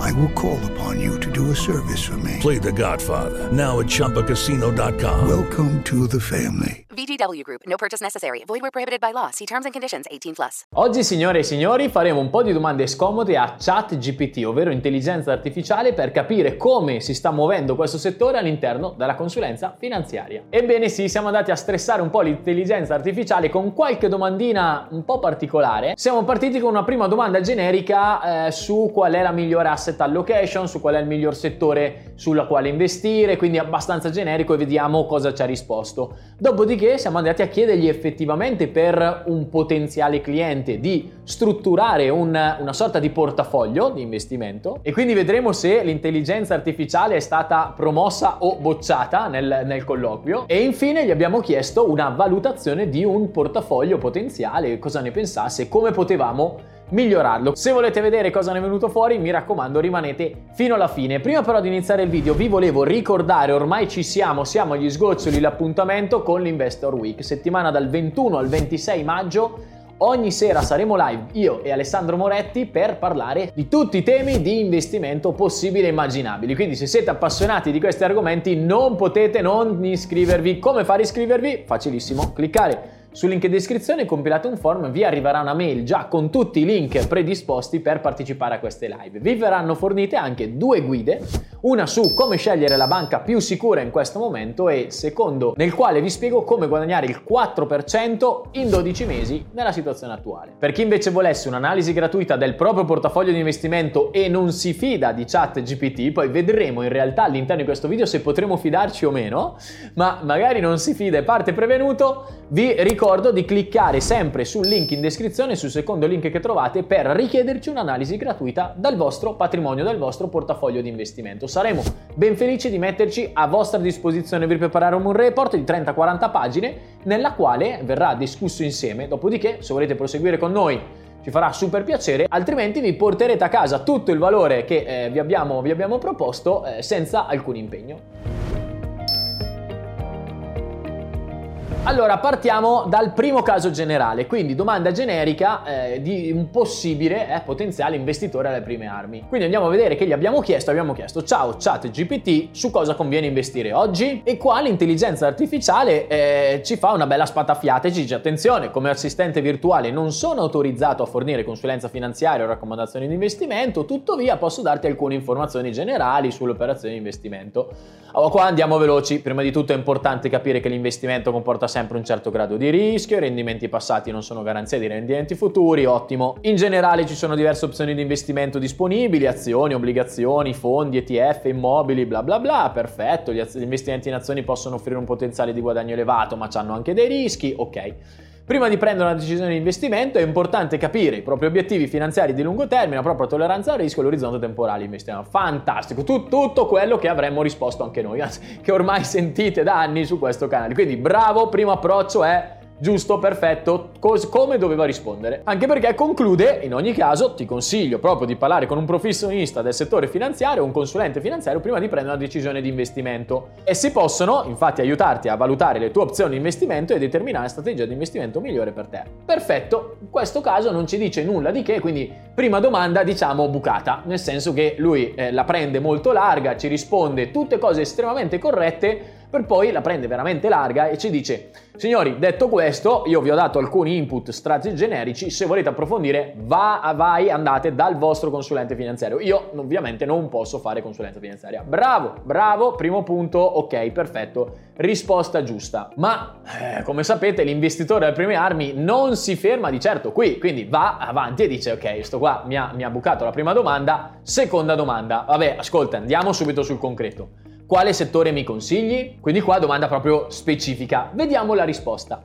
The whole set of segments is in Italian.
I will call upon you to do a service for me. Play The Godfather now at ChumbaCasino.com. Welcome to the family. VGW Group. No purchase necessary. Void where prohibited by law. See terms and conditions. 18 plus. Oggi, signore e signori, faremo un po' di domande scomode a ChatGPT, ovvero intelligenza artificiale, per capire come si sta muovendo questo settore all'interno della consulenza finanziaria. Ebbene sì, siamo andati a stressare un po' l'intelligenza artificiale con qualche domandina un po' particolare. Siamo partiti con una prima domanda generica eh, su qual è la migliore asset allocation, su qual è il miglior settore sulla quale investire, quindi abbastanza generico e vediamo cosa ci ha risposto. Dopodiché siamo andati a chiedergli effettivamente per un potenziale cliente di strutturare un, una sorta di portafoglio di investimento e quindi vedremo se l'intelligenza artificiale è stata promossa o bocciata nel, nel colloquio e infine gli abbiamo chiesto una valutazione di un portafoglio potenziale, cosa ne pensasse, come potevamo migliorarlo. Se volete vedere cosa ne è venuto fuori, mi raccomando, rimanete fino alla fine. Prima però di iniziare il video, vi volevo ricordare, ormai ci siamo, siamo agli sgoccioli, l'appuntamento con l'Investor Week, settimana dal 21 al 26 maggio. Ogni sera saremo live io e Alessandro Moretti per parlare di tutti i temi di investimento possibili e immaginabili. Quindi se siete appassionati di questi argomenti non potete non iscrivervi. Come fare a iscrivervi? Facilissimo, cliccare sul link in descrizione compilate un form, vi arriverà una mail già con tutti i link predisposti per partecipare a queste live. Vi verranno fornite anche due guide, una su come scegliere la banca più sicura in questo momento e secondo nel quale vi spiego come guadagnare il 4% in 12 mesi nella situazione attuale. Per chi invece volesse un'analisi gratuita del proprio portafoglio di investimento e non si fida di chat GPT, poi vedremo in realtà all'interno di questo video se potremo fidarci o meno, ma magari non si fida e parte prevenuto, vi ricordo ricordo di cliccare sempre sul link in descrizione, sul secondo link che trovate, per richiederci un'analisi gratuita dal vostro patrimonio, dal vostro portafoglio di investimento. Saremo ben felici di metterci a vostra disposizione per preparare un report di 30-40 pagine nella quale verrà discusso insieme. Dopodiché, se volete proseguire con noi, ci farà super piacere, altrimenti vi porterete a casa tutto il valore che eh, vi, abbiamo, vi, abbiamo, proposto eh, senza alcun impegno. Allora, partiamo dal primo caso generale, quindi domanda generica eh, di un possibile eh, potenziale investitore alle prime armi. Quindi andiamo a vedere che gli abbiamo chiesto, abbiamo chiesto ciao chat GPT su cosa conviene investire oggi e qua l'intelligenza artificiale eh, ci fa una bella spatafiata e ci dice attenzione, come assistente virtuale non sono autorizzato a fornire consulenza finanziaria o raccomandazioni di investimento, tuttavia posso darti alcune informazioni generali sulle operazioni di investimento. Allora, qua andiamo veloci, prima di tutto è importante capire che l'investimento comporta sempre un certo grado di rischio, i rendimenti passati non sono garanzia di rendimenti futuri, ottimo. In generale ci sono diverse opzioni di investimento disponibili, azioni, obbligazioni, fondi, ETF, immobili, bla bla bla, perfetto, gli, investimenti in azioni possono offrire un potenziale di guadagno elevato, ma hanno anche dei rischi, ok. Prima di prendere una decisione di investimento è importante capire i propri obiettivi finanziari di lungo termine, la propria tolleranza al rischio e l'orizzonte temporale di investimento. Fantastico, Tut- tutto quello che avremmo risposto anche noi, che ormai sentite da anni su questo canale. Quindi bravo, primo approccio è giusto, perfetto, cos- come doveva rispondere. Anche perché conclude, in ogni caso, ti consiglio proprio di parlare con un professionista del settore finanziario, un consulente finanziario, prima di prendere una decisione di investimento. E si possono, infatti, aiutarti a valutare le tue opzioni di investimento e determinare la strategia di investimento migliore per te. Perfetto, in questo caso non ci dice nulla di che, quindi prima domanda diciamo bucata, nel senso che lui eh, la prende molto larga, ci risponde tutte cose estremamente corrette, per poi la prende veramente larga e ci dice signori detto questo io vi ho dato alcuni input strategici generici se volete approfondire va, vai andate dal vostro consulente finanziario. Io ovviamente non posso fare consulenza finanziaria. Bravo bravo primo punto ok perfetto risposta giusta. Ma eh, come sapete l'investitore alle prime armi non si ferma di certo qui quindi va avanti e dice ok sto qua mi ha, mi ha bucato la prima domanda seconda domanda. Vabbè ascolta andiamo subito sul concreto quale settore mi consigli? Quindi qua domanda proprio specifica. Vediamo la risposta.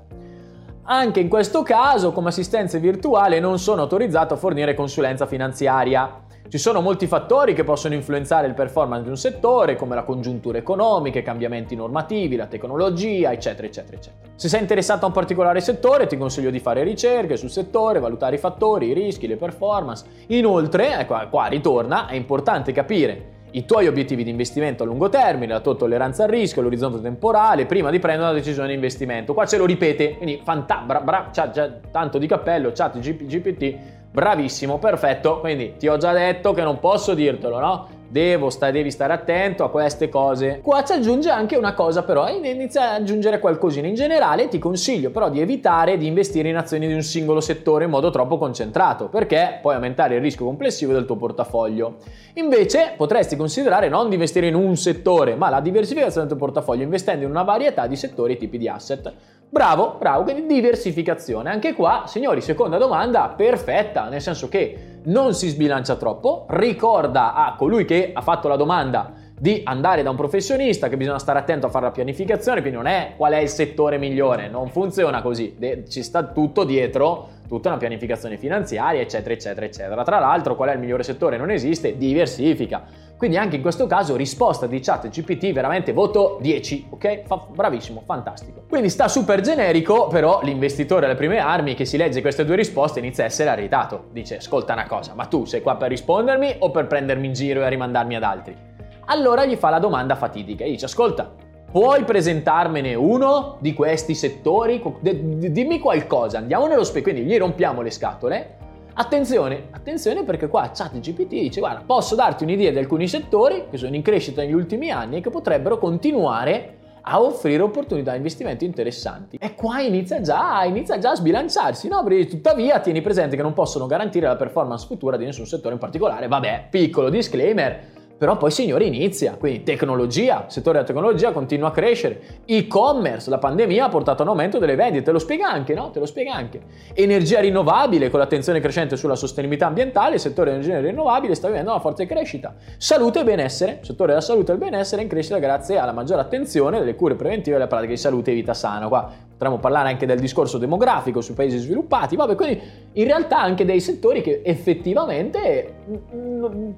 Anche in questo caso, come assistenza virtuale, non sono autorizzato a fornire consulenza finanziaria. Ci sono molti fattori che possono influenzare il performance di un settore, come la congiuntura economica, i cambiamenti normativi, la tecnologia, eccetera, eccetera, eccetera. Se sei interessato a un particolare settore, ti consiglio di fare ricerche sul settore, valutare i fattori, i rischi, le performance. Inoltre, ecco, qua ritorna, è importante capire i tuoi obiettivi di investimento a lungo termine, la tua tolleranza al rischio, l'orizzonte temporale, prima di prendere una decisione di investimento. Qua ce lo ripete, quindi fanta- bra- bra- c'ha, c'ha tanto di cappello, chat GPT, bravissimo, perfetto, quindi ti ho già detto che non posso dirtelo, no? Devo sta, devi stare attento a queste cose. Qua ci aggiunge anche una cosa però, inizia ad aggiungere qualcosina. In generale ti consiglio però di evitare di investire in azioni di un singolo settore in modo troppo concentrato, perché puoi aumentare il rischio complessivo del tuo portafoglio. Invece potresti considerare non di investire in un settore, ma la diversificazione del tuo portafoglio investendo in una varietà di settori e tipi di asset. Bravo, bravo, quindi diversificazione. Anche qua, signori, seconda domanda perfetta, nel senso che non si sbilancia troppo, ricorda a colui che ha fatto la domanda di andare da un professionista che bisogna stare attento a fare la pianificazione, quindi non è qual è il settore migliore, non funziona così, ci sta tutto dietro, tutta una pianificazione finanziaria, eccetera, eccetera, eccetera. Tra l'altro, qual è il migliore settore? Non esiste, diversifica. Quindi anche in questo caso risposta di chat GPT veramente voto 10, ok? Fa- bravissimo, fantastico. Quindi sta super generico, però l'investitore alle prime armi che si legge queste due risposte inizia a essere irritato. Dice, ascolta una cosa, ma tu sei qua per rispondermi o per prendermi in giro e rimandarmi ad altri? Allora gli fa la domanda fatidica e dice ascolta, puoi presentarmene uno di questi settori? dimmi qualcosa, andiamo nello specchio, quindi gli rompiamo le scatole. Attenzione, attenzione perché qua ChatGPT dice guarda posso darti un'idea di alcuni settori che sono in crescita negli ultimi anni e che potrebbero continuare a offrire opportunità di investimento interessanti. E qua inizia già, inizia già a sbilanciarsi, no? Perché tuttavia tieni presente che non possono garantire la performance futura di nessun settore in particolare. Vabbè, piccolo disclaimer, però poi signore inizia, quindi tecnologia, settore della tecnologia continua a crescere, e-commerce, la pandemia ha portato a un aumento delle vendite, te lo spiega anche, no? Te lo spiega anche. Energia rinnovabile, con l'attenzione crescente sulla sostenibilità ambientale, il settore dell'energia rinnovabile sta vivendo una forte crescita. Salute e benessere, settore della salute e del benessere in crescita grazie alla maggiore attenzione delle cure preventive e alle pratiche di salute e vita sana. Qua potremmo parlare anche del discorso demografico sui paesi sviluppati, vabbè, quindi in realtà anche dei settori che effettivamente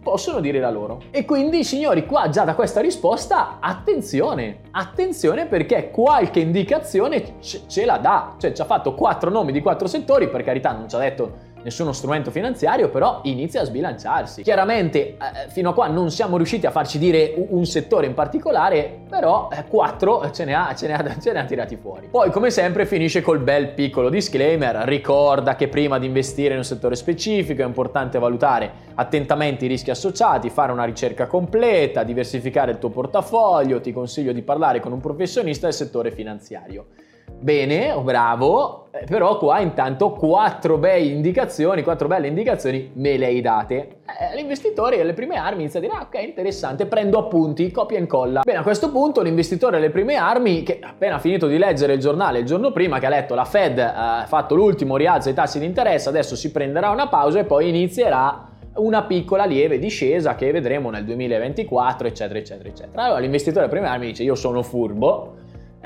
possono dire la loro. E quindi, signori, qua già da questa risposta, attenzione, attenzione perché qualche indicazione ce la dà, cioè ci ha fatto quattro nomi di quattro settori, per carità non ci ha detto nessuno strumento finanziario, però inizia a sbilanciarsi. Chiaramente eh, fino a qua non siamo riusciti a farci dire un settore in particolare, però eh, quattro ce ne, ha, ce, ne ha, ce ne ha tirati fuori. Poi come sempre finisce col bel piccolo disclaimer, ricorda che prima di investire in un settore specifico è importante valutare attentamente i rischi associati, fare una ricerca completa, diversificare il tuo portafoglio, ti consiglio di parlare con un professionista del settore finanziario. Bene, bravo, eh, però qua intanto quattro belle indicazioni, quattro belle indicazioni me le hai date. Eh, l'investitore alle prime armi inizia a dire, ah, ok, interessante, prendo appunti, copia e incolla. Bene, a questo punto l'investitore alle prime armi, che appena finito di leggere il giornale il giorno prima, che ha letto la Fed ha fatto l'ultimo rialzo dei tassi di interesse, adesso si prenderà una pausa e poi inizierà una piccola lieve discesa che vedremo nel 2024, eccetera, eccetera, eccetera. Allora l'investitore alle prime armi dice, io sono furbo,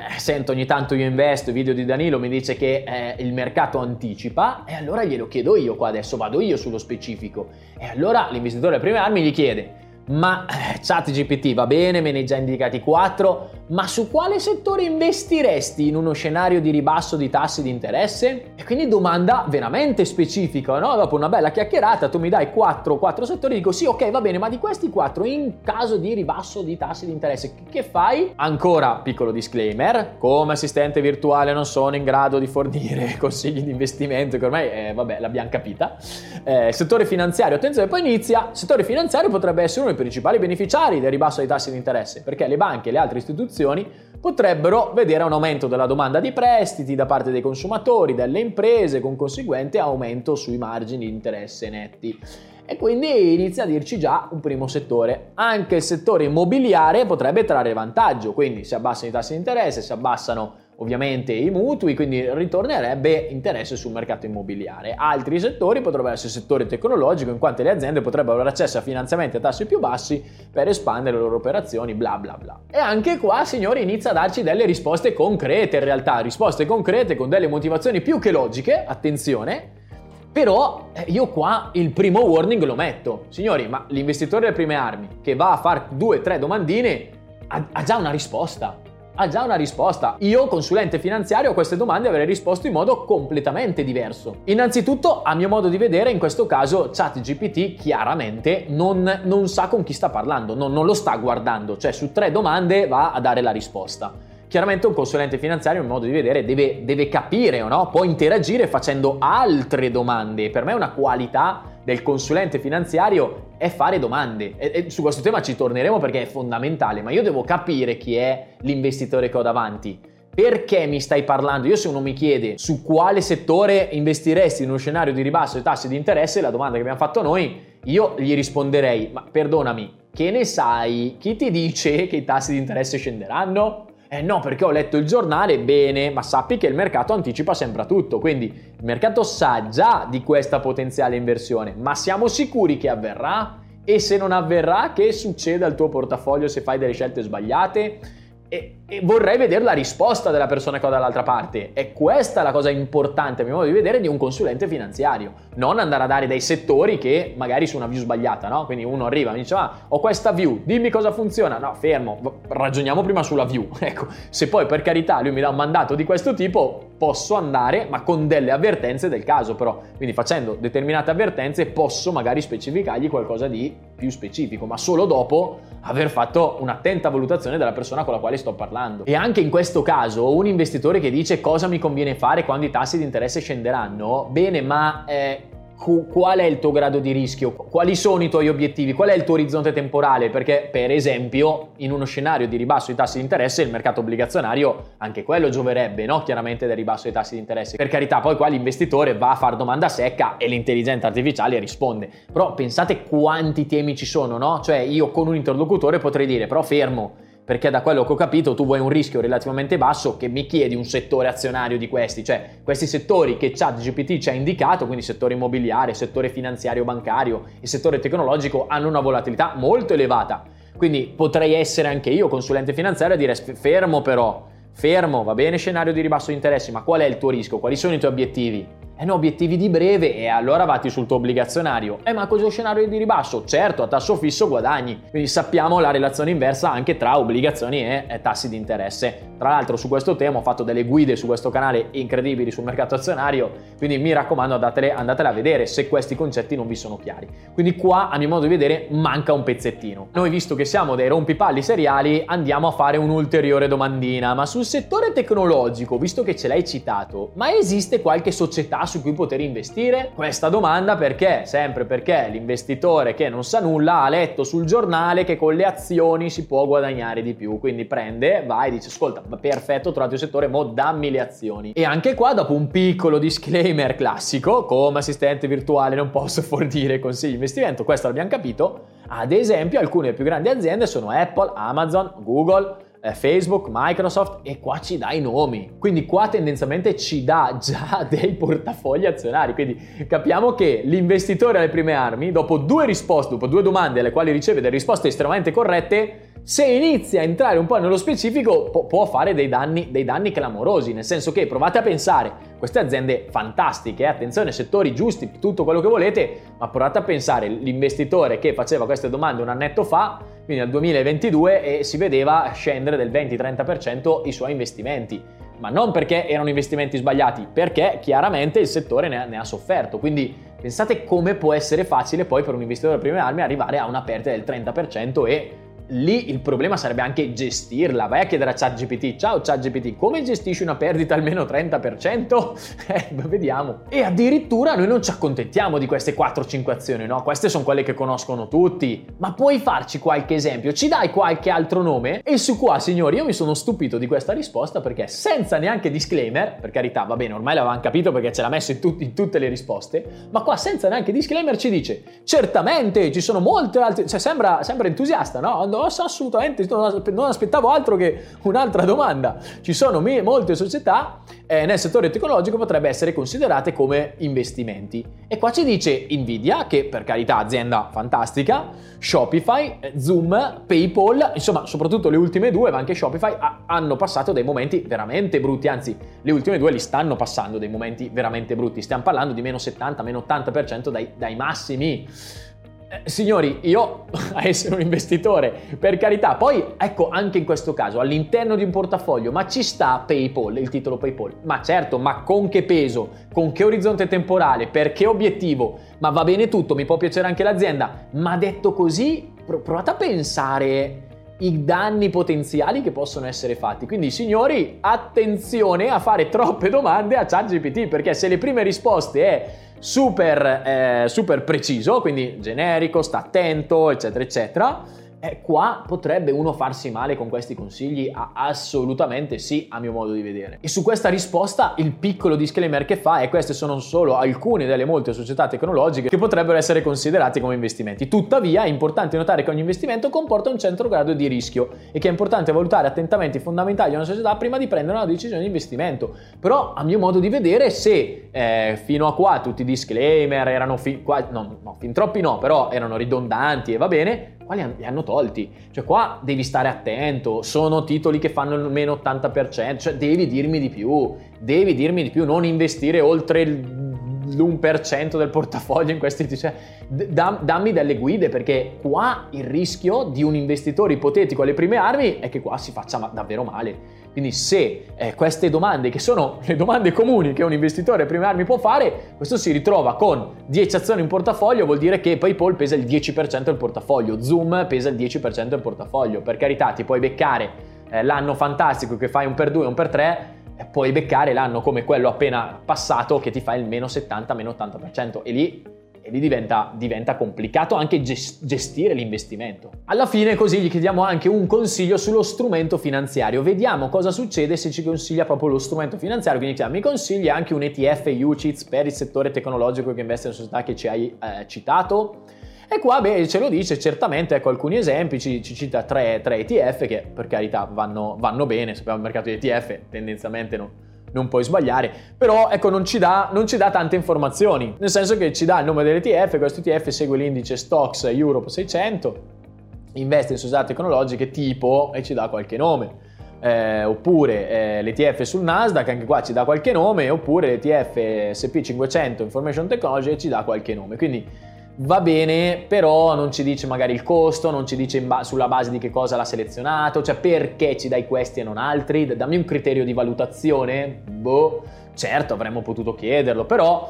eh, sento ogni tanto io investo, video di Danilo mi dice che eh, il mercato anticipa e allora glielo chiedo io qua adesso, vado io sullo specifico. E allora l'investitore alle prime armi gli chiede ma eh, chat GPT va bene, me ne hai già indicati 4, ma su quale settore investiresti in uno scenario di ribasso di tassi di interesse? E quindi domanda veramente specifica, no? Dopo una bella chiacchierata tu mi dai 4, 4 settori, dico sì, ok, va bene, ma di questi 4 in caso di ribasso di tassi di interesse, che fai? Ancora, piccolo disclaimer, come assistente virtuale non sono in grado di fornire consigli di investimento, che ormai, eh, vabbè, l'abbiamo capita. Eh, settore finanziario, attenzione, poi inizia, settore finanziario potrebbe essere uno dei principali beneficiari del ribasso dei tassi di interesse, perché le banche e le altre istituzioni potrebbero vedere un aumento della domanda di prestiti da parte dei consumatori, delle imprese, con conseguente aumento sui margini di interesse netti. E quindi inizia a dirci già un primo settore. Anche il settore immobiliare potrebbe trarre vantaggio, quindi si abbassano i tassi di interesse, si abbassano ovviamente i mutui, quindi ritornerebbe interesse sul mercato immobiliare. Altri settori potrebbero essere il settore tecnologico, in quanto le aziende potrebbero avere accesso a finanziamenti a tassi più bassi per espandere le loro operazioni, bla bla bla. E anche qua, signori, inizia a darci delle risposte concrete in realtà, risposte concrete con delle motivazioni più che logiche, attenzione, però eh, io qua il primo warning lo metto. Signori, ma l'investitore delle prime armi che va a fare due o tre domandine ha, ha già una risposta ha già una risposta. Io, consulente finanziario, a queste domande avrei risposto in modo completamente diverso. Innanzitutto, a mio modo di vedere, in questo caso ChatGPT chiaramente non, non sa con chi sta parlando, non, non lo sta guardando, cioè su tre domande va a dare la risposta. Chiaramente un consulente finanziario, in modo di vedere, deve, deve capire, no? può interagire facendo altre domande. Per me è una qualità del consulente finanziario è fare domande. E, e su questo tema ci torneremo perché è fondamentale, ma io devo capire chi è l'investitore che ho davanti. Perché mi stai parlando? Io se uno mi chiede su quale settore investiresti in uno scenario di ribasso dei tassi di interesse, la domanda che abbiamo fatto noi, io gli risponderei, ma perdonami, che ne sai? Chi ti dice che i tassi di interesse scenderanno? Eh no, perché ho letto il giornale, bene, ma sappi che il mercato anticipa sempre tutto, quindi il mercato sa già di questa potenziale inversione, ma siamo sicuri che avverrà? E se non avverrà, che succede al tuo portafoglio se fai delle scelte sbagliate? E, e, vorrei vedere la risposta della persona che ho dall'altra parte. E questa è la cosa importante, a mio modo di vedere, di un consulente finanziario. Non andare a dare dei settori che magari su una view sbagliata, no? Quindi uno arriva e mi dice, ah, ho questa view, dimmi cosa funziona. No, fermo, ragioniamo prima sulla view. Ecco, se poi per carità lui mi dà un mandato di questo tipo, posso andare, ma con delle avvertenze del caso però. Quindi facendo determinate avvertenze posso magari specificargli qualcosa di più specifico, ma solo dopo aver fatto un'attenta valutazione della persona con la quale sto parlando. E anche in questo caso un investitore che dice cosa mi conviene fare quando i tassi di interesse scenderanno, bene, ma eh, qual è il tuo grado di rischio, quali sono i tuoi obiettivi, qual è il tuo orizzonte temporale, perché per esempio in uno scenario di ribasso dei tassi di interesse il mercato obbligazionario anche quello gioverebbe, no? chiaramente del ribasso dei tassi di interesse. Per carità, poi qua l'investitore va a fare domanda secca e l'intelligenza artificiale risponde. Però pensate quanti temi ci sono, no? Cioè io con un interlocutore potrei dire però fermo perché da quello che ho capito tu vuoi un rischio relativamente basso che mi chiedi un settore azionario di questi, cioè questi settori che ChatGPT ci ha indicato, quindi settore immobiliare, settore finanziario bancario e settore tecnologico hanno una volatilità molto elevata. Quindi potrei essere anche io consulente finanziario e dire fermo però, fermo, va bene scenario di ribasso di interessi, ma qual è il tuo rischio? Quali sono i tuoi obiettivi? Eh no, obiettivi di breve e allora vatti sul tuo obbligazionario. Eh ma cos'è scenario di ribasso? Certo, a tasso fisso guadagni. Quindi sappiamo la relazione inversa anche tra obbligazioni e, e tassi di interesse. Tra l'altro su questo tema ho fatto delle guide su questo canale incredibili sul mercato azionario, quindi mi raccomando andatele, andatele a vedere se questi concetti non vi sono chiari. Quindi qua a mio modo di vedere manca un pezzettino. Noi visto che siamo dei rompipalli seriali andiamo a fare un'ulteriore domandina, ma sul settore tecnologico, visto che ce l'hai citato, ma esiste qualche società su cui poter investire? Questa domanda perché? Sempre perché l'investitore che non sa nulla ha letto sul giornale che con le azioni si può guadagnare di più, quindi prende, va e dice ascolta, perfetto, ho trovato il settore, mo dammi le azioni. E anche qua dopo un piccolo disclaimer classico, come assistente virtuale non posso fornire consigli di investimento, questo l'abbiamo capito, ad esempio alcune più grandi aziende sono Apple, Amazon, Google, eh, Facebook, Microsoft e qua ci dà i nomi. Quindi qua tendenzialmente ci dà già dei portafogli azionari. Quindi capiamo che l'investitore alle prime armi, dopo due risposte, dopo due domande alle quali riceve delle risposte estremamente corrette, se inizia a entrare un po' nello specifico può, può fare dei danni, dei danni, clamorosi, nel senso che provate a pensare, queste aziende fantastiche, eh, attenzione, settori giusti, tutto quello che volete, ma provate a pensare l'investitore che faceva queste domande un annetto fa, quindi nel 2022, e si vedeva scendere del 20-30% i suoi investimenti. Ma non perché erano investimenti sbagliati, perché chiaramente il settore ne ha, ne ha sofferto. Quindi pensate come può essere facile poi per un investitore di prime armi arrivare a una perdita del 30% e lì il problema sarebbe anche gestirla. Vai a chiedere a ChatGPT, ciao ChatGPT, come gestisci una perdita almeno 30%? Eh, vediamo. E addirittura noi non ci accontentiamo di queste 4-5 azioni, no? Queste sono quelle che conoscono tutti. Ma puoi farci qualche esempio? Ci dai qualche altro nome? E su qua, signori, io mi sono stupito di questa risposta perché senza neanche disclaimer, per carità, va bene, ormai l'avevamo capito perché ce l'ha messo in, tut- in tutte le risposte, ma qua senza neanche disclaimer ci dice, certamente ci sono molte altre, cioè sembra, sembra entusiasta, no? No, assolutamente, non aspettavo altro che un'altra domanda. Ci sono molte società eh, nel settore tecnologico potrebbe essere considerate come investimenti. E qua ci dice Nvidia, che per carità azienda fantastica, Shopify, eh, Zoom, PayPal, insomma soprattutto le ultime due, ma anche Shopify, ha, hanno passato dei momenti veramente brutti, anzi le ultime due li stanno passando dei momenti veramente brutti, stiamo parlando di meno 70, meno 80% dai, dai massimi. Eh, signori, io a essere un investitore, per carità, poi ecco anche in questo caso all'interno di un portafoglio, ma ci sta PayPal, il titolo PayPal? Ma certo, ma con che peso, con che orizzonte temporale, per che obiettivo? Ma va bene tutto, mi può piacere anche l'azienda, ma detto così, provate a pensare i danni potenziali che possono essere fatti. Quindi, signori, attenzione a fare troppe domande a ChatGPT, perché se le prime risposte è super, eh, super preciso, quindi generico, sta attento, eccetera, eccetera eh, qua potrebbe uno farsi male con questi consigli? Assolutamente sì, a mio modo di vedere. E su questa risposta il piccolo disclaimer che fa è queste sono solo alcune delle molte società tecnologiche che potrebbero essere considerate come investimenti. Tuttavia è importante notare che ogni investimento comporta un certo grado di rischio e che è importante valutare attentamente i fondamentali di una società prima di prendere una decisione di investimento. Però a mio modo di vedere se eh, fino a qua tutti i disclaimer erano fin, qua, no, no, fin troppi no, però erano ridondanti e va bene, qua li, li, hanno tolti. Cioè qua devi stare attento, sono titoli che fanno il meno 80%, cioè devi dirmi di più, devi dirmi di più, non investire oltre l'1% del portafoglio in questi cioè, dammi delle guide perché qua il rischio di un investitore ipotetico alle prime armi è che qua si faccia davvero male. Quindi se eh, queste domande, che sono le domande comuni che un investitore prime armi può fare, questo si ritrova con 10 azioni in portafoglio, vuol dire che PayPal pesa il 10% del portafoglio, Zoom pesa il 10% del portafoglio. Per carità, ti puoi beccare eh, l'anno fantastico che fai un per 2, un per 3, e puoi beccare l'anno come quello appena passato che ti fa il meno 70, meno 80% e lì e lì diventa, diventa complicato anche gestire l'investimento. Alla fine così gli chiediamo anche un consiglio sullo strumento finanziario. Vediamo cosa succede se ci consiglia proprio lo strumento finanziario. Quindi chiediamo, mi consiglia anche un ETF UCITS per il settore tecnologico che investe in società che ci hai eh, citato? E qua beh, ce lo dice certamente, ecco alcuni esempi, ci, ci cita tre, tre, ETF che per carità vanno, vanno bene, sappiamo il mercato di ETF tendenzialmente non, non puoi sbagliare, però ecco non ci, dà, non ci dà tante informazioni, nel senso che ci dà il nome dell'ETF, questo ETF segue l'indice Stocks Europe 600, investe in società tecnologiche tipo e ci dà qualche nome. Eh, oppure eh, l'ETF sul Nasdaq, anche qua ci dà qualche nome, oppure l'ETF SP500 Information Technology ci dà qualche nome. Quindi va bene, però non ci dice magari il costo, non ci dice ba- sulla base di che cosa l'ha selezionato, cioè perché ci dai questi e non altri, dammi un criterio di valutazione, boh, certo avremmo potuto chiederlo, però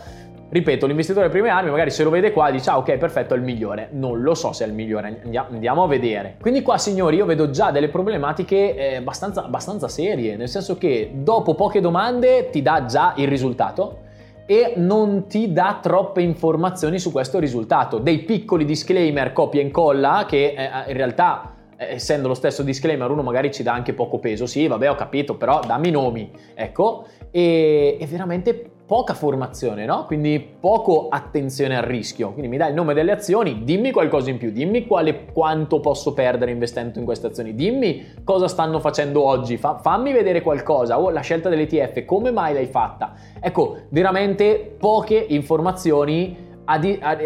ripeto, l'investitore prime armi magari se lo vede qua dice ah ok perfetto è il migliore, non lo so se è il migliore, andiamo a vedere. Quindi qua signori io vedo già delle problematiche eh, abbastanza, abbastanza serie, nel senso che dopo poche domande ti dà già il risultato e non ti dà troppe informazioni su questo risultato. Dei piccoli disclaimer copia e incolla che eh, in realtà eh, essendo lo stesso disclaimer uno magari ci dà anche poco peso, sì vabbè ho capito, però dammi i nomi, ecco, e, e veramente poca formazione, no? Quindi poco attenzione al rischio. Quindi mi dai il nome delle azioni, dimmi qualcosa in più, dimmi quale, quanto posso perdere investendo in queste azioni, dimmi cosa stanno facendo oggi, fa, fammi vedere qualcosa, o oh, la scelta dell'ETF, come mai l'hai fatta? Ecco, veramente poche informazioni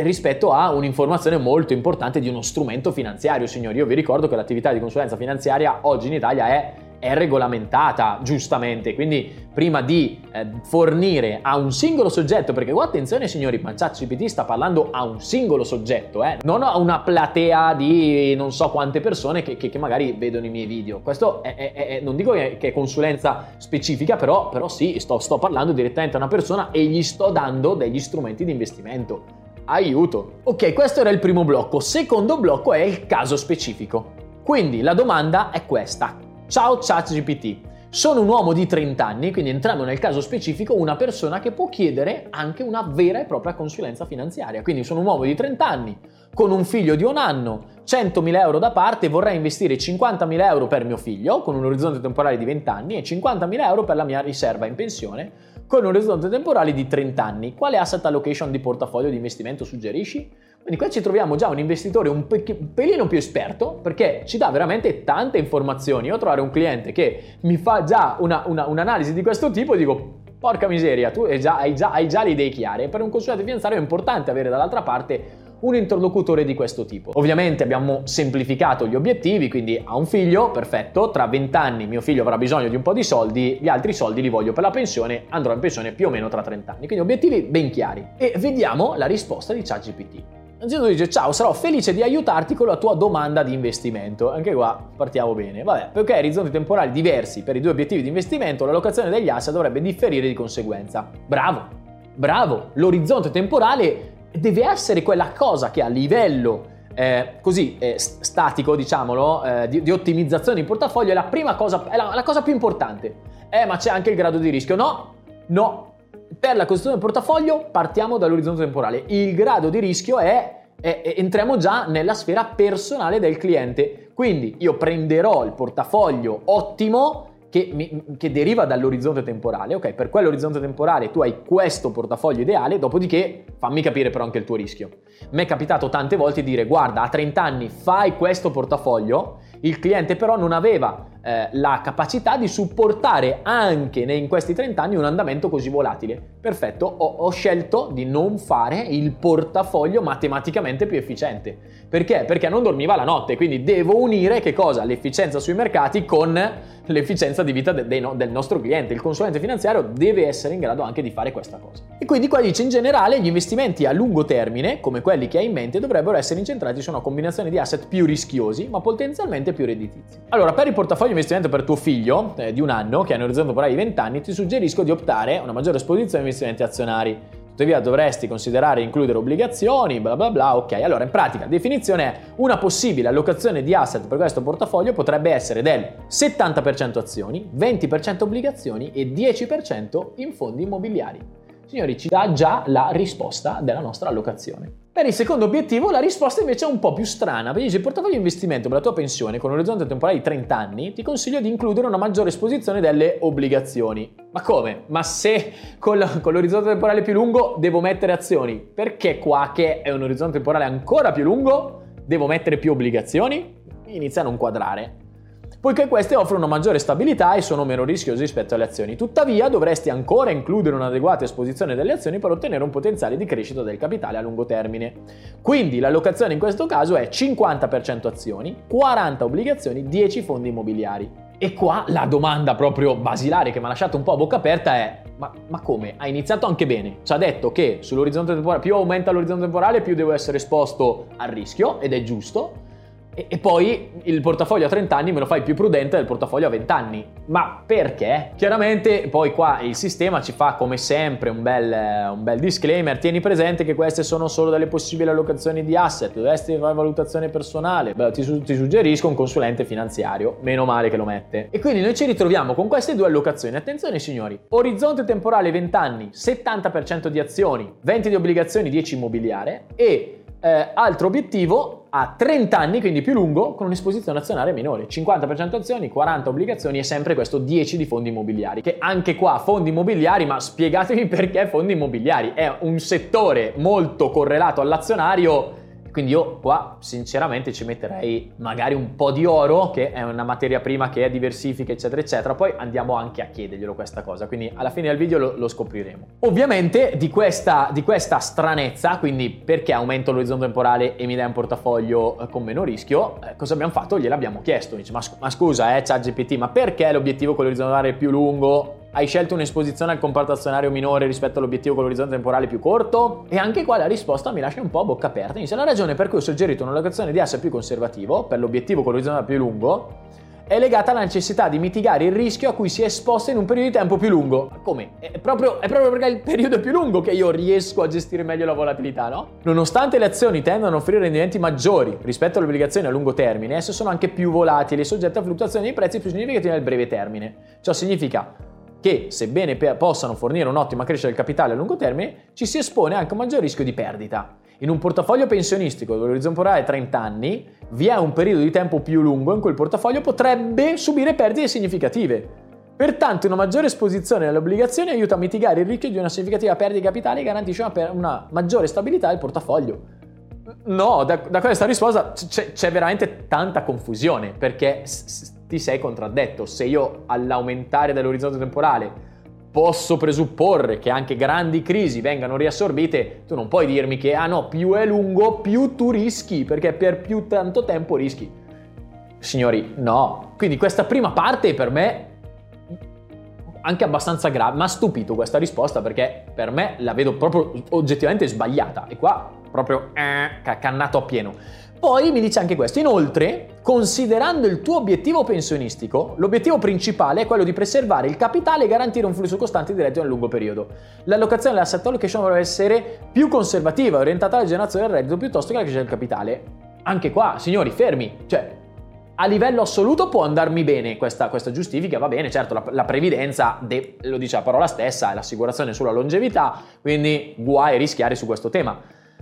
rispetto a un'informazione molto importante di uno strumento finanziario, signori. Io vi ricordo che l'attività di consulenza finanziaria oggi in Italia è è regolamentata giustamente, quindi prima di eh, fornire a un singolo soggetto, perché qua attenzione signori, ma ChatGPT sta parlando a un singolo soggetto, eh, non a una platea di non so quante persone che, che, che magari vedono i miei video. Questo è, è, è, non dico che è consulenza specifica, però, però sì, sto, sto parlando direttamente a una persona e gli sto dando degli strumenti di investimento. Aiuto! Ok, questo era il primo blocco. Secondo blocco è il caso specifico. Quindi la domanda è questa. Ciao ChatGPT. Sono un uomo di 30 anni, quindi entriamo nel caso specifico, una persona che può chiedere anche una vera e propria consulenza finanziaria. Quindi sono un uomo di 30 anni, con un figlio di un anno, 100.000 euro da parte, vorrei investire 50.000 euro per mio figlio, con un orizzonte temporale di 20 anni, e 50.000 euro per la mia riserva in pensione, con un orizzonte temporale di 30 anni. Quale asset allocation di portafoglio di investimento suggerisci? Quindi qua ci troviamo già un investitore un, pe- un pelino più esperto perché ci dà veramente tante informazioni. Io trovare un cliente che mi fa già una, una, un'analisi di questo tipo e dico porca miseria, tu hai già, hai, già, hai già le idee chiare. Per un consulente finanziario è importante avere dall'altra parte un interlocutore di questo tipo. Ovviamente abbiamo semplificato gli obiettivi, quindi ha un figlio, perfetto, tra 20 anni mio figlio avrà bisogno di un po' di soldi, gli altri soldi li voglio per la pensione, andrò in pensione più o meno tra 30 anni. Quindi obiettivi ben chiari. E vediamo la risposta di ChatGPT. Innanzitutto dice ciao, sarò felice di aiutarti con la tua domanda di investimento. Anche qua partiamo bene. Vabbè, perché orizzonti temporali diversi per i due obiettivi di investimento, l'allocazione degli asset dovrebbe differire di conseguenza. Bravo, bravo, l'orizzonte temporale deve essere quella cosa che a livello eh, così eh, statico, diciamolo, eh, di, di, ottimizzazione di portafoglio è la prima cosa, è la, la cosa più importante. Eh, ma c'è anche il grado di rischio. No, no, per la costruzione del portafoglio partiamo dall'orizzonte temporale. Il grado di rischio è, entriamo già nella sfera personale del cliente. Quindi io prenderò il portafoglio ottimo che, mi, che, deriva dall'orizzonte temporale. Ok, per quell'orizzonte temporale tu hai questo portafoglio ideale, dopodiché fammi capire però anche il tuo rischio. Mi è capitato tante volte di dire guarda, a 30 anni fai questo portafoglio, il cliente però non aveva eh, la capacità di supportare anche in questi 30 anni un andamento così volatile. Perfetto, ho, ho scelto di non fare il portafoglio matematicamente più efficiente. Perché? Perché non dormiva la notte, quindi devo unire che cosa? L'efficienza sui mercati con l'efficienza di vita de, de, del nostro cliente. Il consulente finanziario deve essere in grado anche di fare questa cosa. E quindi qua dice in generale gli investimenti a lungo termine, come quelli che hai in mente, dovrebbero essere incentrati su una combinazione di asset più rischiosi, ma potenzialmente più redditizi. Allora, per il portafoglio investimento per tuo figlio eh, di un anno, che ha un orizzonte temporale di 20 anni, ti suggerisco di optare una maggiore esposizione a investimenti azionari. Tuttavia dovresti considerare includere obbligazioni, bla bla bla, ok. Allora, in pratica, definizione è una possibile allocazione di asset per questo portafoglio potrebbe essere del 70% azioni, 20% obbligazioni e 10% in fondi immobiliari. Signori, ci dà già la risposta della nostra allocazione. Per il secondo obiettivo la risposta invece è un po' più strana, perché dice il portafoglio investimento per la tua pensione con un orizzonte temporale di 30 anni ti consiglio di includere una maggiore esposizione delle obbligazioni. Ma come? Ma se con, l'orizzonte temporale più lungo devo mettere azioni, perché qua che è un orizzonte temporale ancora più lungo devo mettere più obbligazioni? Inizia a non quadrare poiché queste offrono maggiore stabilità e sono meno rischiose rispetto alle azioni. Tuttavia dovresti ancora includere un'adeguata esposizione delle azioni per ottenere un potenziale di crescita del capitale a lungo termine. Quindi l'allocazione in questo caso è 50% azioni, 40 obbligazioni, 10 fondi immobiliari. E qua la domanda proprio basilare che mi ha lasciato un po' a bocca aperta è ma, ma, come? Ha iniziato anche bene. Ci ha detto che sull'orizzonte temporale, più aumenta l'orizzonte temporale, più devo essere esposto al rischio, ed è giusto. E, e, poi il portafoglio a 30 anni me lo fai più prudente del portafoglio a 20 anni. Ma perché? Chiaramente poi qua il sistema ci fa come sempre un bel, un bel disclaimer. Tieni presente che queste sono solo delle possibili allocazioni di asset, dovresti fare valutazione personale. Beh, ti, ti suggerisco un consulente finanziario, meno male che lo mette. E quindi noi ci ritroviamo con queste due allocazioni. Attenzione signori, orizzonte temporale 20 anni, 70% di azioni, 20 di obbligazioni, 10 immobiliare e eh, altro obiettivo a 30 anni, quindi più lungo, con un'esposizione azionaria minore. 50% azioni, 40 obbligazioni e sempre questo 10 di fondi immobiliari. Che anche qua fondi immobiliari, ma spiegatemi perché fondi immobiliari. È un settore molto correlato all'azionario quindi io qua sinceramente ci metterei magari un po' di oro, che è una materia prima che è diversifica, eccetera, eccetera. Poi andiamo anche a chiederglielo questa cosa, quindi alla fine del video lo, lo scopriremo. Ovviamente di questa, di questa, stranezza, quindi perché aumento l'orizzonte temporale e mi dai un portafoglio eh, con meno rischio, eh, cosa abbiamo fatto? Gliel'abbiamo chiesto. Dice, ma, ma scusa, eh, ChatGPT, ma perché l'obiettivo con l'orizzonte temporale più lungo hai scelto un'esposizione al comparto azionario minore rispetto all'obiettivo con l'orizzonte temporale più corto? E anche qua la risposta mi lascia un po' a bocca aperta. Inizia la ragione per cui ho suggerito un'allocazione di asset più conservativo per l'obiettivo con l'orizzonte più lungo è legata alla necessità di mitigare il rischio a cui si è esposta in un periodo di tempo più lungo. Ma come? È proprio, è proprio perché il periodo è più lungo che io riesco a gestire meglio la volatilità, no? Nonostante le azioni tendano a offrire rendimenti maggiori rispetto alle obbligazioni a lungo termine, esse sono anche più volatili e soggette a fluttuazioni dei prezzi più significative nel breve termine. Ciò significa che, sebbene possano fornire un'ottima crescita del capitale a lungo termine, ci si espone anche a un maggior rischio di perdita. In un portafoglio pensionistico dove l'orizzonte temporale è 30 anni, vi è un periodo di tempo più lungo in cui il portafoglio potrebbe subire perdite significative. Pertanto una maggiore esposizione alle obbligazioni aiuta a mitigare il rischio di una significativa perdita di capitale e garantisce una, una maggiore stabilità del portafoglio. No, da, da questa risposta c'è, c'è, veramente tanta confusione perché s- ti sei contraddetto. Se io all'aumentare dell'orizzonte temporale posso presupporre che anche grandi crisi vengano riassorbite, tu non puoi dirmi che ah no, più è lungo, più tu rischi, perché per più tanto tempo rischi. Signori, no. Quindi questa prima parte per me anche abbastanza grave, ma ha stupito questa risposta perché per me la vedo proprio oggettivamente sbagliata e qua proprio eh, cannato a pieno. Poi mi dice anche questo, inoltre, considerando il tuo obiettivo pensionistico, l'obiettivo principale è quello di preservare il capitale e garantire un flusso costante di reddito nel lungo periodo. L'allocazione dell'asset allocation dovrebbe essere più conservativa, orientata alla generazione del reddito piuttosto che alla crescita del capitale. Anche qua, signori, fermi, cioè a livello assoluto può andarmi bene questa, questa giustifica, va bene, certo la, la previdenza, de, lo dice la parola stessa, è l'assicurazione sulla longevità, quindi guai rischiare su questo tema.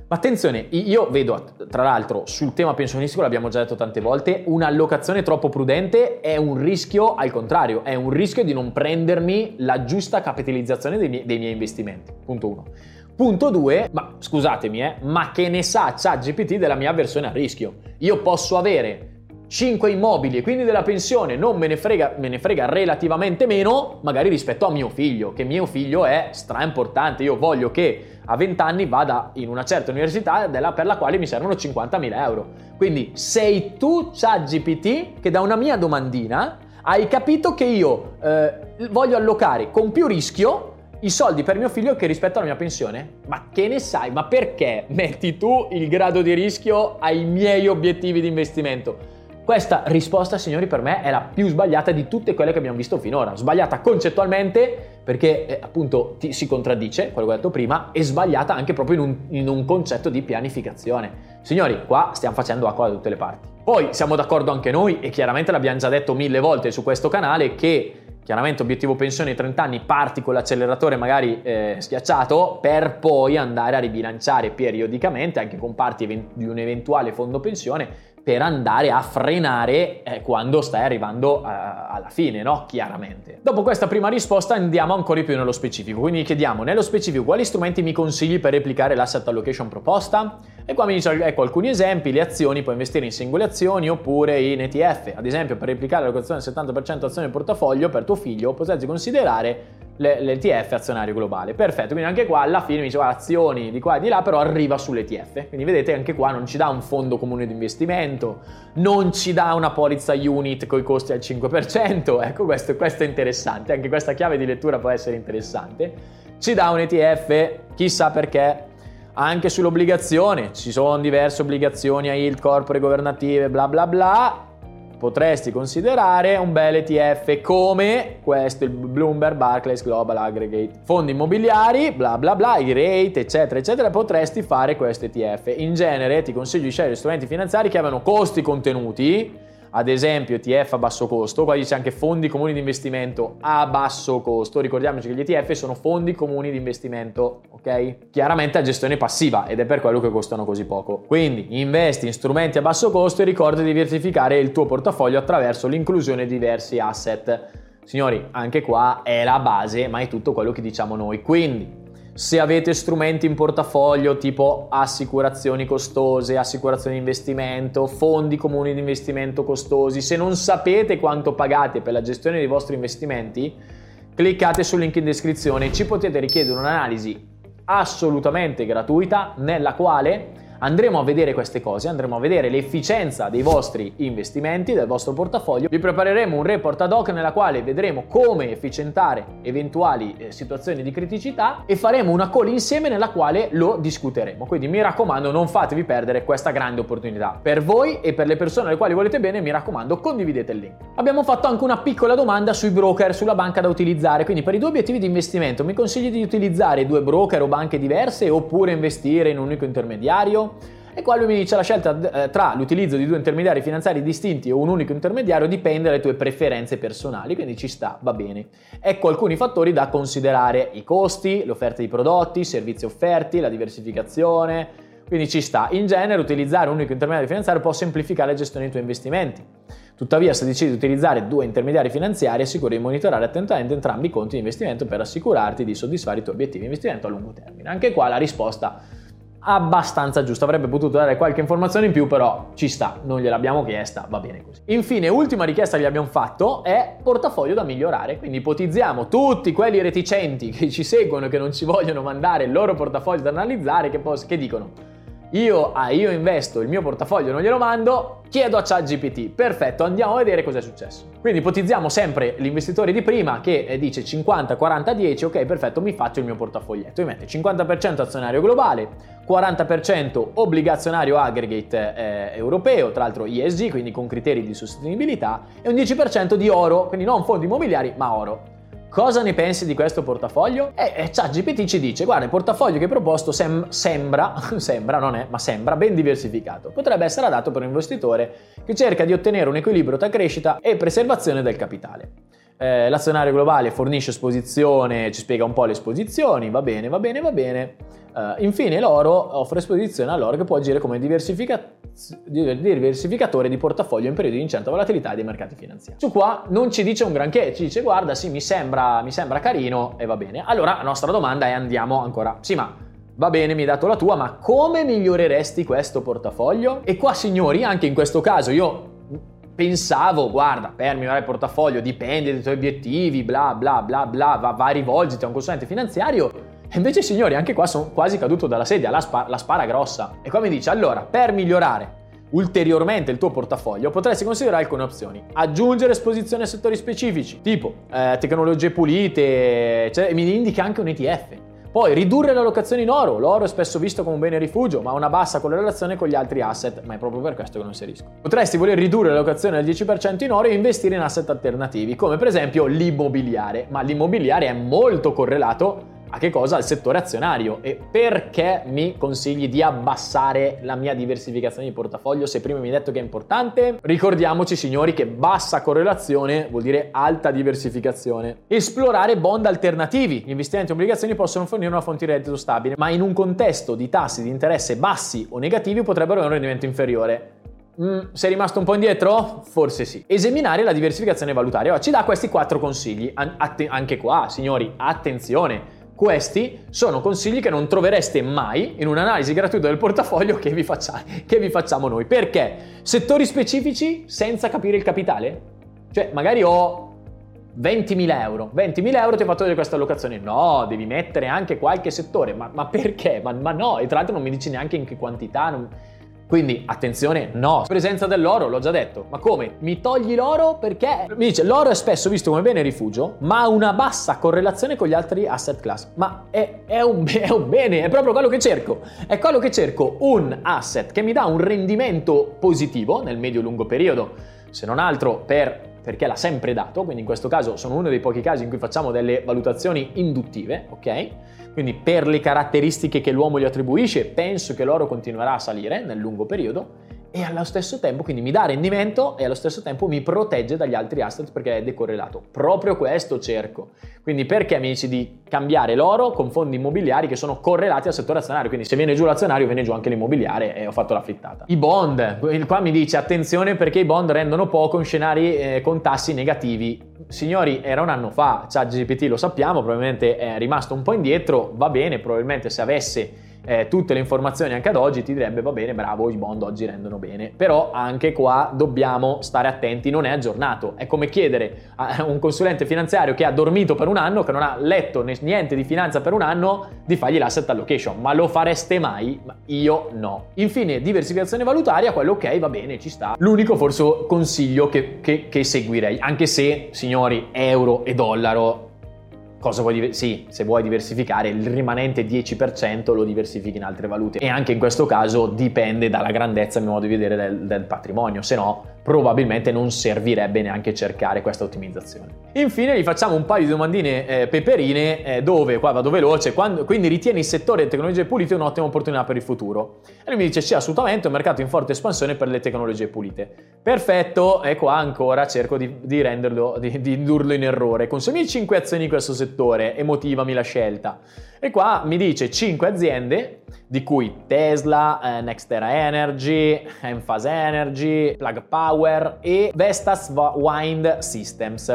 Ma attenzione, io vedo, tra l'altro, sul tema pensionistico, l'abbiamo già detto tante volte, un'allocazione troppo prudente è un rischio, al contrario, è un rischio di non prendermi la giusta capitalizzazione dei miei, dei miei investimenti. Punto uno. Punto 2, ma scusatemi, eh, ma che ne sa ChatGPT della mia versione a rischio? Io posso avere 5 immobili e quindi della pensione non me ne, frega, me ne frega relativamente meno, magari rispetto a mio figlio, che mio figlio è stra importante. Io voglio che a 20 anni vada in una certa università della, per la quale mi servono 50.000 euro. Quindi sei tu, ChatGPT, che da una mia domandina hai capito che io eh, voglio allocare con più rischio i soldi per mio figlio che rispetto alla mia pensione? Ma che ne sai? Ma perché metti tu il grado di rischio ai miei obiettivi di investimento? Questa risposta, signori, per me è la più sbagliata di tutte quelle che abbiamo visto finora. Sbagliata concettualmente perché eh, appunto ti, si contraddice, quello che ho detto prima, e sbagliata anche proprio in un, in un concetto di pianificazione. Signori, qua stiamo facendo acqua da tutte le parti. Poi siamo d'accordo anche noi, e chiaramente l'abbiamo già detto mille volte su questo canale, che chiaramente obiettivo pensione 30 anni, parti con l'acceleratore magari eh, schiacciato per poi andare a ribilanciare periodicamente anche con parti di un eventuale fondo pensione per andare a frenare eh, quando stai arrivando uh, alla fine, no? Chiaramente. Dopo questa prima risposta andiamo ancora più nello specifico, quindi chiediamo nello specifico quali strumenti mi consigli per replicare l'asset allocation proposta? E qua mi dice ecco alcuni esempi, le azioni, puoi investire in singole azioni oppure in ETF. Ad esempio, per replicare l'allocazione del 70% azioni del portafoglio per tuo figlio, potresti considerare l'ETF azionario globale. Perfetto, quindi anche qua alla fine mi diceva azioni di qua e di là, però arriva sull'ETF. Quindi vedete anche qua non ci dà un fondo comune di investimento, non ci dà una polizza unit con i costi al 5%, ecco questo, questo è interessante, anche questa chiave di lettura può essere interessante. Ci dà un ETF, chissà perché, anche sull'obbligazione, ci sono diverse obbligazioni a yield corporate governative, bla bla bla, potresti considerare un bel ETF come questo, il Bloomberg Barclays Global Aggregate. Fondi immobiliari, bla bla bla, i rate, eccetera, eccetera, potresti fare questo ETF. In genere ti consiglio di scegliere strumenti finanziari che abbiano costi contenuti, ad esempio ETF a basso costo, qua dice anche fondi comuni di investimento a basso costo, ricordiamoci che gli ETF sono fondi comuni di investimento, ok? Chiaramente a gestione passiva ed è per quello che costano così poco. Quindi investi in strumenti a basso costo e ricorda di diversificare il tuo portafoglio attraverso l'inclusione di diversi asset. Signori, anche qua è la base, ma è tutto quello che diciamo noi. Quindi se avete strumenti in portafoglio tipo assicurazioni costose, assicurazioni di investimento, fondi comuni di investimento costosi, se non sapete quanto pagate per la gestione dei vostri investimenti, cliccate sul link in descrizione, ci potete richiedere un'analisi assolutamente gratuita nella quale andremo a vedere queste cose, andremo a vedere l'efficienza dei vostri investimenti, del vostro portafoglio, vi prepareremo un report ad hoc nella quale vedremo come efficientare eventuali eh, situazioni di criticità e faremo una call insieme nella quale lo discuteremo. Quindi mi raccomando non fatevi perdere questa grande opportunità. Per voi e per le persone alle quali volete bene mi raccomando condividete il link. Abbiamo fatto anche una piccola domanda sui broker, sulla banca da utilizzare, quindi per i due obiettivi di investimento mi consigli di utilizzare due broker o banche diverse oppure investire in un unico intermediario? E qua lui mi dice la scelta eh, tra l'utilizzo di due intermediari finanziari distinti o un unico intermediario dipende dalle tue preferenze personali, quindi ci sta, va bene. Ecco alcuni fattori da considerare, i costi, l'offerta di prodotti, i servizi offerti, la diversificazione, quindi ci sta. In genere utilizzare un unico intermediario finanziario può semplificare la gestione dei tuoi investimenti. Tuttavia, se decidi di utilizzare due intermediari finanziari, assicura di monitorare attentamente entrambi i conti di investimento per assicurarti di soddisfare i tuoi obiettivi di investimento a lungo termine. Anche qua la risposta abbastanza giusta, avrebbe potuto dare qualche informazione in più, però ci sta, non gliel'abbiamo chiesta, va bene così. Infine, ultima richiesta che gli abbiamo fatto è portafoglio da migliorare, quindi ipotizziamo tutti quelli reticenti che ci seguono e che non ci vogliono mandare il loro portafoglio da analizzare, che, pos- che dicono io, ah, io investo il mio portafoglio, non glielo mando, chiedo a ChatGPT. Perfetto, andiamo a vedere cosa è successo. Quindi ipotizziamo sempre l'investitore di prima che eh, dice 50, 40, 10, ok, perfetto, mi faccio il mio portafoglietto. Mi mette 50% azionario globale, 40% obbligazionario aggregate eh, europeo, tra l'altro ESG, quindi con criteri di sostenibilità, e un 10% di oro, quindi non fondi immobiliari, ma oro. Cosa ne pensi di questo portafoglio? E eh, ChatGPT ci dice, guarda, il portafoglio che hai proposto sem- sembra, sembra, non è, ma sembra ben diversificato. Potrebbe essere adatto per un investitore che cerca di ottenere un equilibrio tra crescita e preservazione del capitale. Eh, l'azionario globale fornisce esposizione, ci spiega un po' le esposizioni, va bene, va bene, va bene. Uh, infine l'oro offre esposizione all'oro che può agire come diversifica- diversificatore di portafoglio in periodi di incerta volatilità dei mercati finanziari. Su qua non ci dice un granché, ci dice guarda sì mi sembra, mi sembra carino e va bene. Allora la nostra domanda è andiamo ancora, sì ma va bene mi hai dato la tua ma come miglioreresti questo portafoglio? E qua signori anche in questo caso io pensavo, guarda, per migliorare il portafoglio dipende dai tuoi obiettivi, bla bla bla bla, va, va rivolgiti a un consulente finanziario e invece signori, anche qua sono quasi caduto dalla sedia, la, spa- la spara grossa. E qua mi dice, allora, per migliorare ulteriormente il tuo portafoglio, potresti considerare alcune opzioni. Aggiungere esposizione a settori specifici, tipo eh, tecnologie pulite, cioè, mi indica anche un ETF. Poi ridurre le allocazioni in oro, l'oro è spesso visto come un bene rifugio, ma ha una bassa correlazione con gli altri asset, ma è proprio per questo che non si rischia. Potresti voler ridurre l'allocazione al 10% in oro e investire in asset alternativi, come per esempio l'immobiliare, ma l'immobiliare è molto correlato a che cosa? Al settore azionario. E perché mi consigli di abbassare la mia diversificazione di portafoglio se prima mi hai detto che è importante? Ricordiamoci signori che bassa correlazione vuol dire alta diversificazione. Esplorare bond alternativi. Gli investimenti e obbligazioni possono fornire una fonte di reddito stabile, ma in un contesto di tassi di interesse bassi o negativi potrebbero avere un rendimento inferiore. Mm, sei rimasto un po' indietro? Forse sì. Esaminare la diversificazione valutaria. Ci dà questi quattro consigli. An- att- anche qua, signori, attenzione questi sono consigli che non trovereste mai in un'analisi gratuita del portafoglio che vi, faccia, che vi facciamo noi. Perché? Settori specifici senza capire il capitale? Cioè, magari ho 20.000 euro. 20.000 euro ti ho fatto vedere questa allocazione. No, devi mettere anche qualche settore. Ma, ma perché? Ma, ma, no, e tra l'altro non mi dici neanche in che quantità. Non... Quindi attenzione, no. Presenza dell'oro, l'ho già detto. Ma come? Mi togli l'oro perché? Mi dice, l'oro è spesso visto come bene rifugio, ma ha una bassa correlazione con gli altri asset class. Ma è, è, un, è un bene, è proprio quello che cerco. È quello che cerco, un asset che mi dà un rendimento positivo nel medio-lungo periodo, se non altro per perché l'ha sempre dato, quindi in questo caso sono uno dei pochi casi in cui facciamo delle valutazioni induttive, ok? Quindi per le caratteristiche che l'uomo gli attribuisce, penso che l'oro continuerà a salire nel lungo periodo e allo stesso tempo quindi mi dà rendimento e allo stesso tempo mi protegge dagli altri asset perché è decorrelato. Proprio questo cerco. Quindi perché mi dici di cambiare l'oro con fondi immobiliari che sono correlati al settore azionario? Quindi se viene giù l'azionario viene giù anche l'immobiliare e ho fatto la frittata. I bond, qua mi dice attenzione perché i bond rendono poco in scenari eh, con tassi negativi. Signori, era un anno fa, ChatGPT lo sappiamo, probabilmente è rimasto un po' indietro, va bene, probabilmente se avesse eh, tutte le informazioni anche ad oggi, ti direbbe va bene, bravo, i bond oggi rendono bene. Però anche qua dobbiamo stare attenti, non è aggiornato. È come chiedere a un consulente finanziario che ha dormito per un anno, che non ha letto niente di finanza per un anno, di fargli l'asset allocation. Ma lo fareste mai? Io no. Infine, diversificazione valutaria, quello ok, va bene, ci sta. L'unico forse consiglio che, che, che seguirei, anche se, signori, euro e dollaro Cosa vuoi diver- sì, se vuoi diversificare il rimanente 10% lo diversifichi in altre valute e anche in questo caso dipende dalla grandezza, a mio modo di vedere, del, del patrimonio, se no probabilmente non servirebbe neanche cercare questa ottimizzazione. Infine gli facciamo un paio di domandine eh, peperine eh, dove, qua vado veloce, quando, quindi ritieni il settore delle tecnologie pulite un'ottima opportunità per il futuro? E lui mi dice sì assolutamente, è un mercato in forte espansione per le tecnologie pulite. Perfetto, e qua ancora cerco di, di renderlo, di, di indurlo in errore. Consumi 5 azioni in questo settore e motivami la scelta. E qua mi dice 5 aziende, di cui Tesla, eh, Nextera Energy, Enphase Energy, Plug Power e Vestas Wind Systems.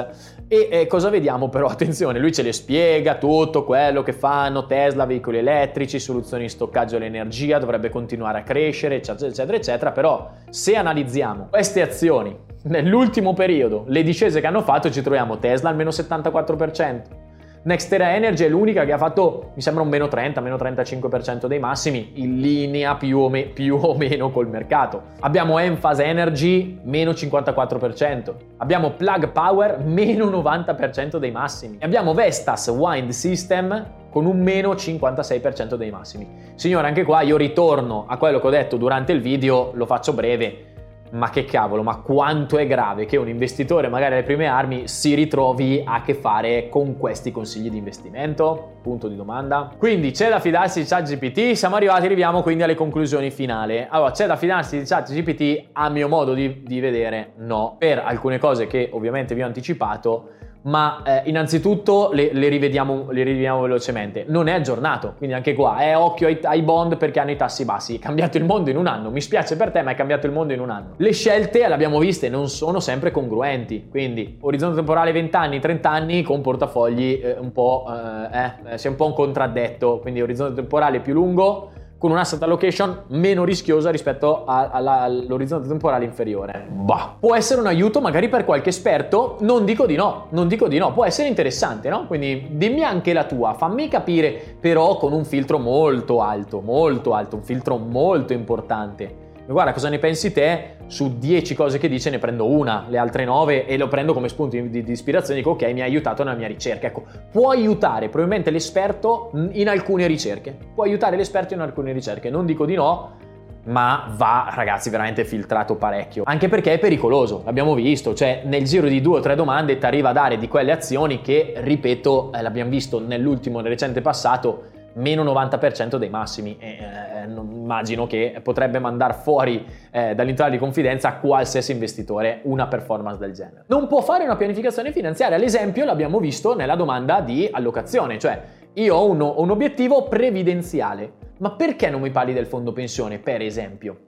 E eh, cosa vediamo però? Attenzione, lui ce le spiega tutto quello che fanno Tesla, veicoli elettrici, soluzioni di stoccaggio dell'energia, dovrebbe continuare a crescere, eccetera, eccetera, eccetera. Però se analizziamo queste azioni nell'ultimo periodo, le discese che hanno fatto, ci troviamo Tesla al meno 74%. Nextera Energy è l'unica che ha fatto, mi sembra, un meno 30, meno 35% dei massimi, in linea più o, me- più o meno col mercato. Abbiamo Enphase Energy, meno 54%. Abbiamo Plug Power, meno 90% dei massimi. E abbiamo Vestas Wind System, con un meno 56% dei massimi. Signore, anche qua io ritorno a quello che ho detto durante il video, lo faccio breve ma che cavolo, ma quanto è grave che un investitore magari alle prime armi si ritrovi a che fare con questi consigli di investimento? Punto di domanda. Quindi c'è da fidarsi di ChatGPT? Siamo arrivati, arriviamo quindi alle conclusioni finali. Allora, c'è da fidarsi di ChatGPT? A mio modo di, di vedere, no. Per alcune cose che ovviamente vi ho anticipato, ma eh, innanzitutto le, le, rivediamo, le, rivediamo, velocemente. Non è aggiornato, quindi anche qua è occhio ai, ai, bond perché hanno i tassi bassi. È cambiato il mondo in un anno, mi spiace per te, ma è cambiato il mondo in un anno. Le scelte, le abbiamo viste, non sono sempre congruenti, quindi orizzonte temporale 20 anni, 30 anni con portafogli eh, un po', eh, eh, sia un po' un contraddetto, quindi orizzonte temporale più lungo con un asset allocation meno rischiosa rispetto a, a, all'orizzonte temporale inferiore. Bah, può essere un aiuto magari per qualche esperto, non dico di no, non dico di no, può essere interessante, no? Quindi dimmi anche la tua, fammi capire però con un filtro molto alto, molto alto, un filtro molto importante guarda cosa ne pensi te, su 10 cose che dice ne prendo una, le altre 9 e lo prendo come spunto di, di ispirazione, dico ok mi ha aiutato nella mia ricerca. Ecco, può aiutare probabilmente l'esperto in alcune ricerche, può aiutare l'esperto in alcune ricerche, non dico di no, ma va ragazzi veramente filtrato parecchio. Anche perché è pericoloso l'abbiamo visto. Cioè nel giro di due o tre domande ti arriva a dare di quelle azioni che ripeto eh, l'abbiamo visto nell'ultimo nel recente passato meno 90% dei massimi e eh, immagino che potrebbe mandare fuori eh, dall'interno di confidenza qualsiasi investitore una performance del genere. Non può fare una pianificazione finanziaria, l'esempio l'abbiamo visto nella domanda di allocazione, cioè io ho un, un obiettivo previdenziale, ma perché non mi parli del fondo pensione, per esempio?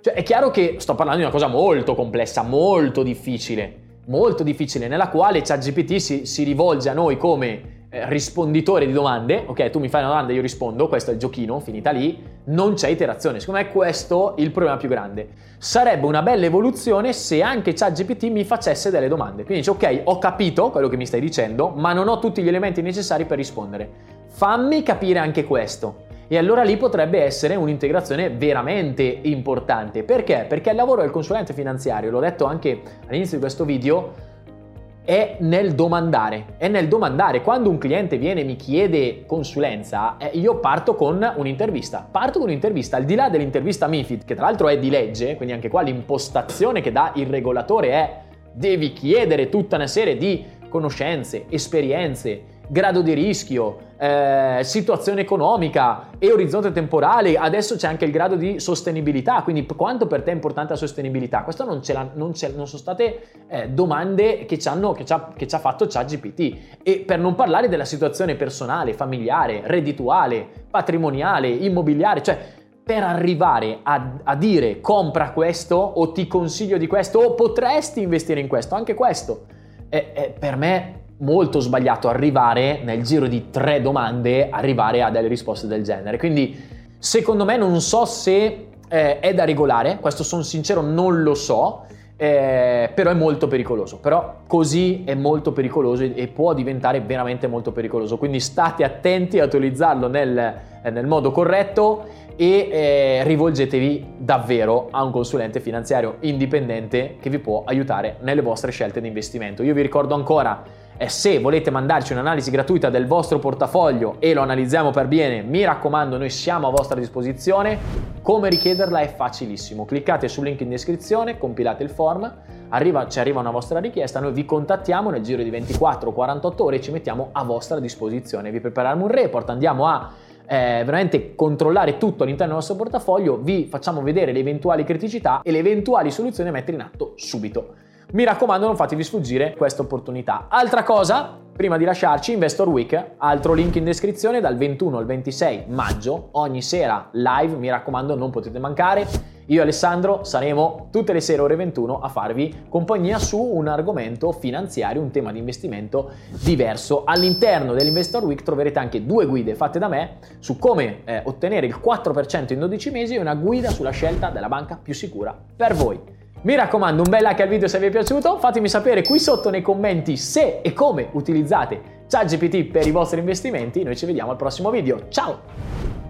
Cioè è chiaro che sto parlando di una cosa molto complessa, molto difficile, molto difficile, nella quale ChatGPT si, si rivolge a noi come eh, risponditore di domande, ok, tu mi fai una domanda, io rispondo, questo è il giochino, finita lì, non c'è iterazione. Secondo me questo è il problema più grande. Sarebbe una bella evoluzione se anche ChatGPT mi facesse delle domande. Quindi dice, ok, ho capito quello che mi stai dicendo, ma non ho tutti gli elementi necessari per rispondere. Fammi capire anche questo. E allora lì potrebbe essere un'integrazione veramente importante. Perché? Perché il lavoro del consulente finanziario, l'ho detto anche all'inizio di questo video, è nel domandare, è nel domandare. Quando un cliente viene e mi chiede consulenza, eh, io parto con un'intervista. Parto con un'intervista, al di là dell'intervista MIFID, che tra l'altro è di legge, quindi anche qua l'impostazione che dà il regolatore è devi chiedere tutta una serie di conoscenze, esperienze, grado di rischio, eh, situazione economica e orizzonte temporale, adesso c'è anche il grado di sostenibilità, quindi quanto per te è importante la sostenibilità? Questo non, non, non sono state eh, domande che ci, hanno, che, ci ha, che ci ha fatto ChatGPT e per non parlare della situazione personale, familiare, reddituale, patrimoniale, immobiliare, cioè per arrivare a, a, dire compra questo o ti consiglio di questo o potresti investire in questo, anche questo, è, è per me molto sbagliato arrivare nel giro di tre domande, arrivare a delle risposte del genere. Quindi Secondo me non so se eh, è da regolare, questo sono sincero non lo so, eh, però è molto pericoloso. Però così è molto pericoloso e può diventare veramente molto pericoloso. Quindi state attenti a utilizzarlo nel, eh, nel modo corretto e eh, rivolgetevi davvero a un consulente finanziario indipendente che vi può aiutare nelle vostre scelte di investimento. Io vi ricordo ancora e se volete mandarci un'analisi gratuita del vostro portafoglio e lo analizziamo per bene, mi raccomando, noi siamo a vostra disposizione. Come richiederla è facilissimo. Cliccate sul link in descrizione, compilate il form, arriva, ci arriva una vostra richiesta, noi vi contattiamo nel giro di 24-48 ore e ci mettiamo a vostra disposizione. Vi prepariamo un report, andiamo a eh, veramente controllare tutto all'interno del nostro portafoglio, vi facciamo vedere le eventuali criticità e le eventuali soluzioni da mettere in atto subito. Mi raccomando, non fatevi sfuggire questa opportunità. Altra cosa, prima di lasciarci, Investor Week, altro link in descrizione dal 21 al 26 maggio, ogni sera live, mi raccomando, non potete mancare. Io e Alessandro saremo tutte le sere ore 21 a farvi compagnia su un argomento finanziario, un tema di investimento diverso. All'interno dell'Investor Week troverete anche due guide fatte da me su come eh, ottenere il 4% in 12 mesi e una guida sulla scelta della banca più sicura per voi. Mi raccomando, un bel like al video se vi è piaciuto, fatemi sapere qui sotto nei commenti se e come utilizzate ChatGPT per i vostri investimenti, noi ci vediamo al prossimo video, ciao!